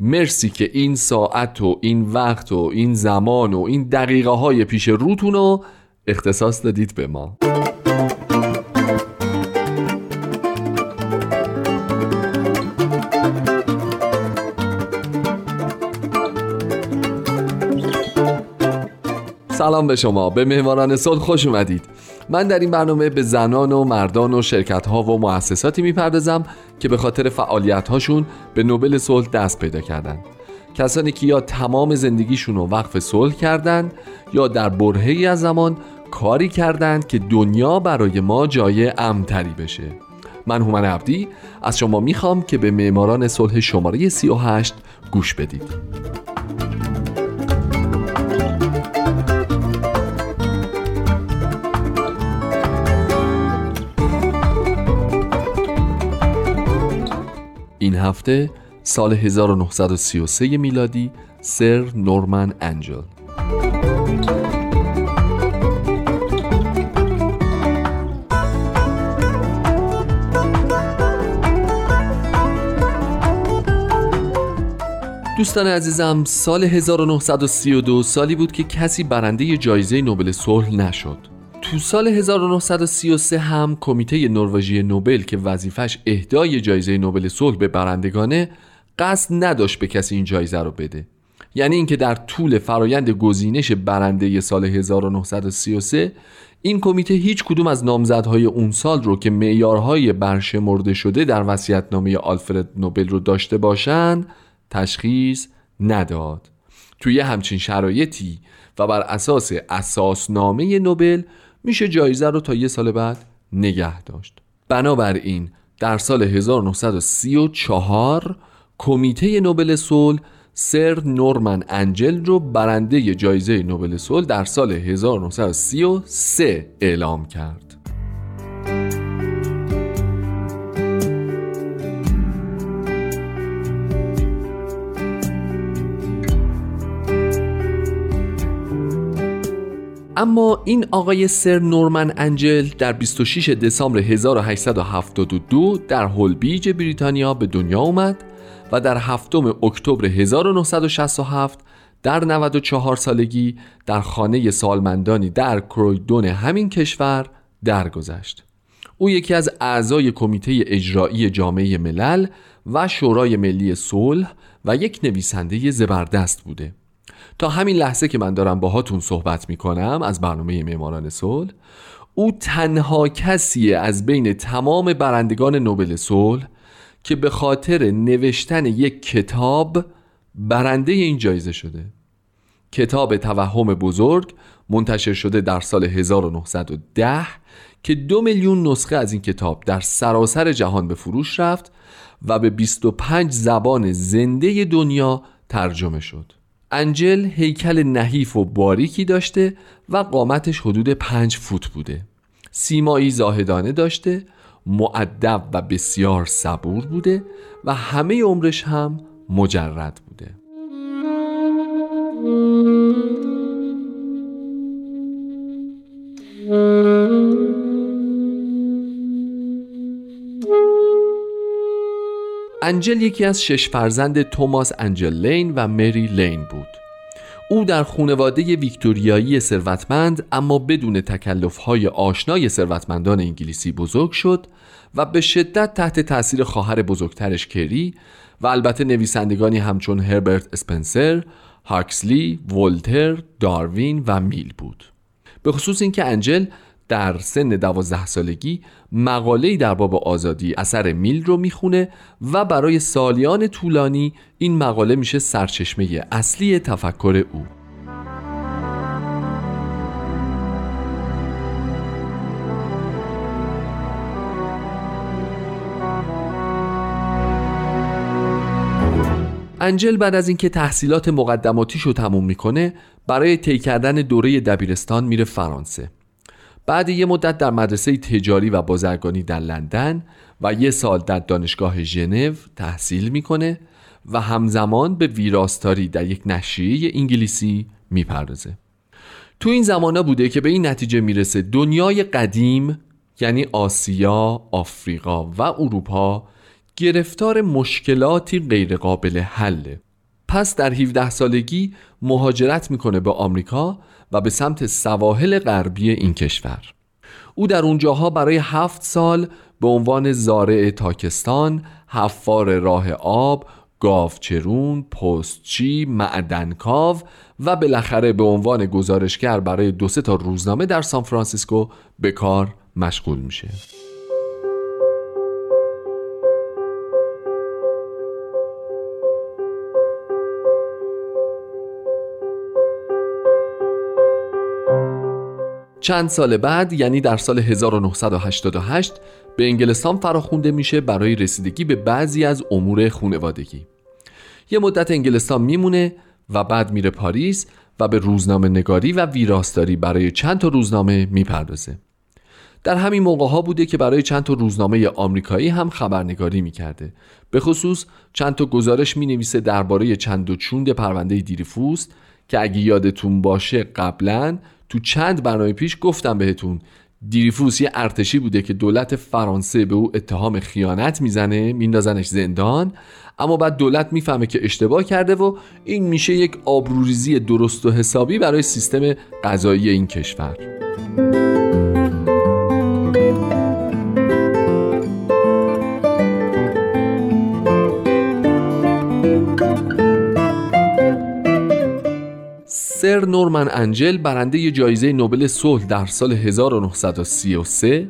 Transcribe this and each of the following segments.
مرسی که این ساعت و این وقت و این زمان و این دقیقه های پیش روتون رو اختصاص دادید به ما. سلام به شما. به مهماران صلح خوش اومدید. من در این برنامه به زنان و مردان و شرکت ها و مؤسساتی می‌پردازم که به خاطر فعالیت هاشون به نوبل صلح دست پیدا کردن. کسانی که یا تمام زندگیشون رو وقف صلح کردن یا در برهی از زمان کاری کردند که دنیا برای ما جای امتری بشه. من هومن عبدی از شما می‌خوام که به معماران صلح شماره 38 گوش بدید. این هفته سال 1933 میلادی سر نورمن انجل. دوستان عزیزم سال 1932 سالی بود که کسی برنده جایزه نوبل صلح نشد. تو سال 1933 هم کمیته نروژی نوبل که وظیفش اهدای جایزه نوبل صلح به برندگانه قصد نداشت به کسی این جایزه رو بده. یعنی اینکه در طول فرایند گزینش برنده سال 1933 این کمیته هیچ کدوم از نامزدهای اون سال رو که معیارهای برشمرده شده در وصیت‌نامه آلفرد نوبل رو داشته باشن تشخیص نداد. توی همچین شرایطی و بر اساس اساسنامه نوبل میشه جایزه رو تا یه سال بعد نگه داشت. بنابراین در سال 1934 کمیته نوبل صلح سر نورمن انجل رو برنده جایزه نوبل صلح در سال 1933 اعلام کرد. اما این آقای سر نورمن انجل در 26 دسامبر 1872 در هولبیج بریتانیا به دنیا اومد و در هفتم اکتبر 1967 در 94 سالگی در خانه سالمندانی در کرویدون همین کشور درگذشت. او یکی از اعضای کمیته اجرایی جامعه ملل و شورای ملی صلح و یک نویسنده زبردست بوده. تا همین لحظه که من دارم باهاتون صحبت می‌کنم از برنامه معماران صلح او تنها کسیه از بین تمام برندگان نوبل صلح که به خاطر نوشتن یک کتاب برنده این جایزه شده. کتاب توهم بزرگ منتشر شده در سال 1910 که دو میلیون نسخه از این کتاب در سراسر جهان به فروش رفت و به 25 زبان زنده دنیا ترجمه شد. انجل هیکل نحیف و باریکی داشته و قامتش حدود پنج فوت بوده. سیمایی زاهدانه داشته معدب و بسیار صبور بوده و همه عمرش هم مجرد بوده. انجل یکی از شش فرزند توماس انجل لین و مری لین بود. او در خانواده ویکتوریایی ثروتمند اما بدون تکلفهای آشنای ثروتمندان انگلیسی بزرگ شد و به شدت تحت تاثیر خواهر بزرگترش کری و البته نویسندگانی همچون هربرت اسپنسر، هاکسلی، ولتر، داروین و میل بود. به خصوص اینکه انجل در سن دوازده سالگی مقاله‌ای در باب آزادی اثر میل رو می‌خونه و برای سالیان طولانی این مقاله میشه سرچشمه اصلی تفکر او. انجل بعد از اینکه تحصیلات مقدماتیش رو تموم می‌کنه برای طی کردن دوره دبیرستان میره فرانسه. بعد یه مدت در مدرسه تجاری و بازرگانی در لندن و یه سال در دانشگاه ژنو تحصیل می‌کنه و همزمان به ویراستاری در یک نشریه انگلیسی می‌پردازه. تو این زمانه بوده که به این نتیجه می‌رسه دنیای قدیم یعنی آسیا، آفریقا و اروپا گرفتار مشکلاتی غیرقابل حله. پس در 17 سالگی مهاجرت می‌کنه به آمریکا و به سمت سواحل غربی این کشور او در اونجاها برای هفت سال به عنوان زارع تاکستان، حفار راه آب، گاوچرون، پستچی، معدنکاو و بالاخره به عنوان گزارشگر برای دو سه تا روزنامه در سان فرانسیسکو به کار مشغول میشه. چند سال بعد یعنی در سال 1988 به انگلستان فراخونده میشه برای رسیدگی به بعضی از امور خونوادگی. یه مدت انگلستان میمونه و بعد میره پاریس و به روزنامه نگاری و ویراستاری برای چند تا روزنامه می‌پردازه. در همین موقع ها بوده که برای چند تا روزنامه آمریکایی هم خبرنگاری می‌کرده. به خصوص چند تا گزارش می نویسه درباره چند و چوند پرونده دیریفوست که اگه یادتون باشه قبلا تو چند برنامه پیش گفتم بهتون دیریفوس یه ارتشی بوده که دولت فرانسه به او اتهام خیانت می‌زنه میندازنش زندان اما بعد دولت می‌فهمه که اشتباه کرده و این میشه یک آبروریزی درست و حسابی برای سیستم قضایی این کشور. سر نورمن انجل برنده جایزه نوبل صلح در سال 1933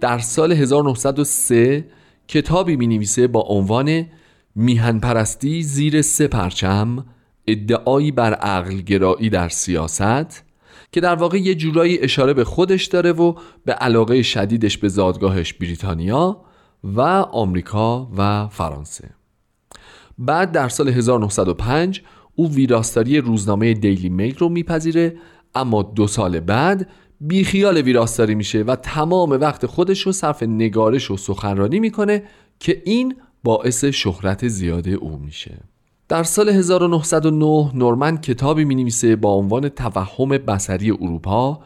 در سال 1903 کتابی می نویسه با عنوان میهن پرستی زیر سه پرچم ادعایی بر عقل گرایی در سیاست که در واقع یه جورایی اشاره به خودش داره و به علاقه شدیدش به زادگاهش بریتانیا و آمریکا و فرانسه. بعد در سال 1905 او ویراستاری روزنامه دیلی میل رو میپذیره اما دو سال بعد بیخیال ویراستاری میشه و تمام وقت خودش رو صرف نگارش و سخنرانی می‌کنه که این باعث شهرت زیاده او میشه. در سال 1909 نورمن کتابی می نویسه با عنوان توهم بسری اروپا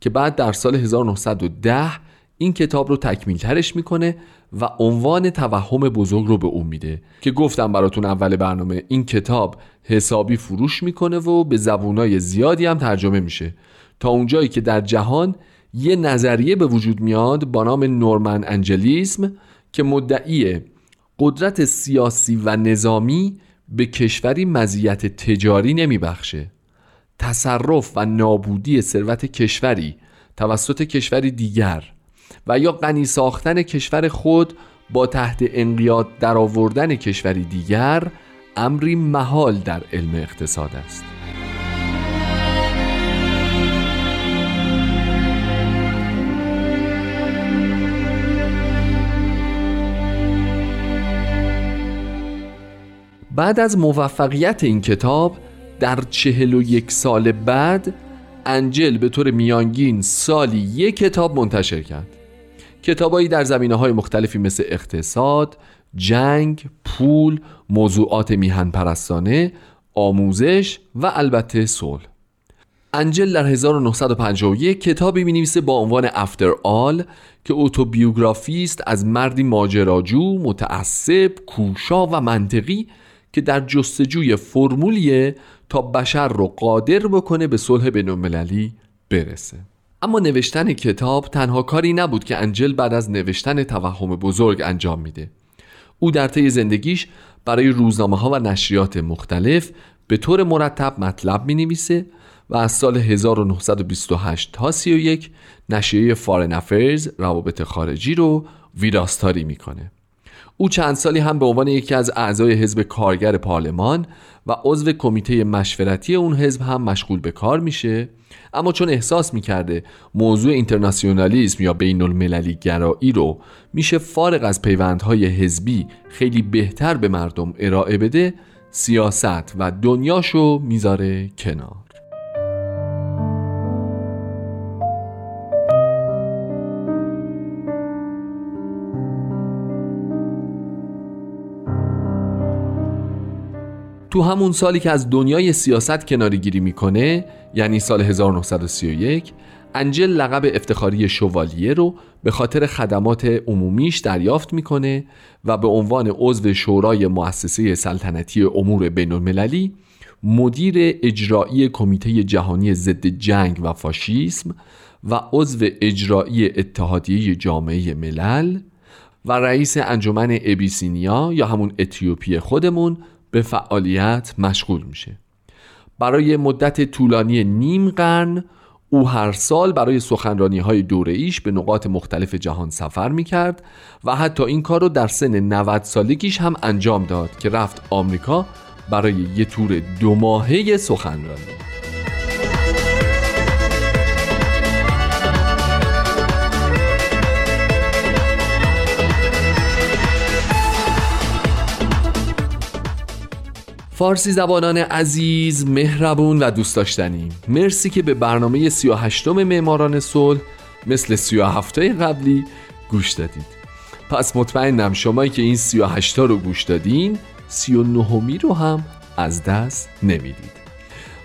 که بعد در سال 1910 این کتاب رو تکمیل ترش می‌کنه و عنوان توهم بزرگ رو به اون میده که گفتم براتون اول برنامه این کتاب حسابی فروش می‌کنه و به زبونای زیادی هم ترجمه میشه. تا اونجایی که در جهان یه نظریه به وجود میاد با نام نورمن انجلیسم که مدعی قدرت سیاسی و نظامی به کشوری مزیت تجاری نمیبخشه. تصرف و نابودی ثروت کشوری توسط کشوری دیگر و یا غنی ساختن کشور خود با تحت انقیاد درآوردن کشوری دیگر امری محال در علم اقتصاد است. بعد از موفقیت این کتاب در چهل و یک سال بعد انجل به طور میانگین سالی یک کتاب منتشر کرد. کتابایی در زمینه های مختلفی مثل اقتصاد، جنگ، پول، موضوعات میهن پرستانه، آموزش و البته صلح. انجل در 1951 کتابی می نویسه با عنوان افتر آل که اوتوبیوگرافی است از مردی ماجراجو، متعصب، کوشا و منطقی که در جستجوی فرمولیه تا بشر رو قادر بکنه به صلح بین برسه. اما نوشتن کتاب تنها کاری نبود که انجل بعد از نوشتن توهم بزرگ انجام میده او در طی زندگیش برای روزنامه ها و نشریات مختلف به طور مرتب مطلب می نویسه و از سال 1928 تا 31 نشریه فارن افیرز روابط خارجی رو ویراستاری می‌کنه. او چند سالی هم به عنوان یکی از اعضای حزب کارگر پارلمان و عضو کمیته مشورتی اون حزب هم مشغول به کار میشه. اما چون احساس می‌کرده موضوع اینترناسیونالیسم یا بین المللی گرایی رو میشه فارغ از پیوندهای حزبی خیلی بهتر به مردم ارائه بده سیاست و دنیاشو می‌ذاره کنار. تو همون سالی که از دنیای سیاست کناری گیری می‌کنه یعنی سال 1931 انجل لقب افتخاری شوالیه رو به خاطر خدمات عمومیش دریافت می‌کنه و به عنوان عضو شورای مؤسسه سلطنتی امور بین المللی مدیر اجرایی کمیته جهانی ضد جنگ و فاشیسم و عضو اجرایی اتحادیه جامعه ملل و رئیس انجمن ابیسینیا یا همون اتیوپی خودمون به فعالیت مشغول میشه. برای مدت طولانی نیم قرن او هر سال برای سخنرانی های دوره ایش به نقاط مختلف جهان سفر می کرد و حتی این کار رو در سن 90 سالگیش هم انجام داد که رفت آمریکا برای یه تور دو ماهه سخنرانی. فارسی زبانان عزیز مهربون و دوست داشتنی. مرسی که به برنامه 38 معماران صلح مثل 37 قبلی گوش دادید. پس مطمئنم شمایی که این 38 رو گوش دادین 39 می رو هم از دست نمی‌دید.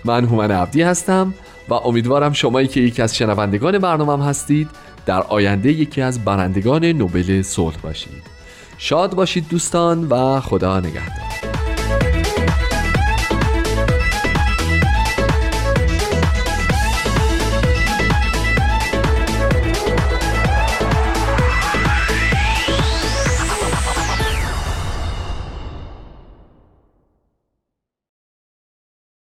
من هومن عبدی هستم و امیدوارم شمایی که یکی از شنوندگان برنامهم هستید در آینده یکی از برندگان نوبل صلح باشید. شاد باشید دوستان و خدا نگهدار.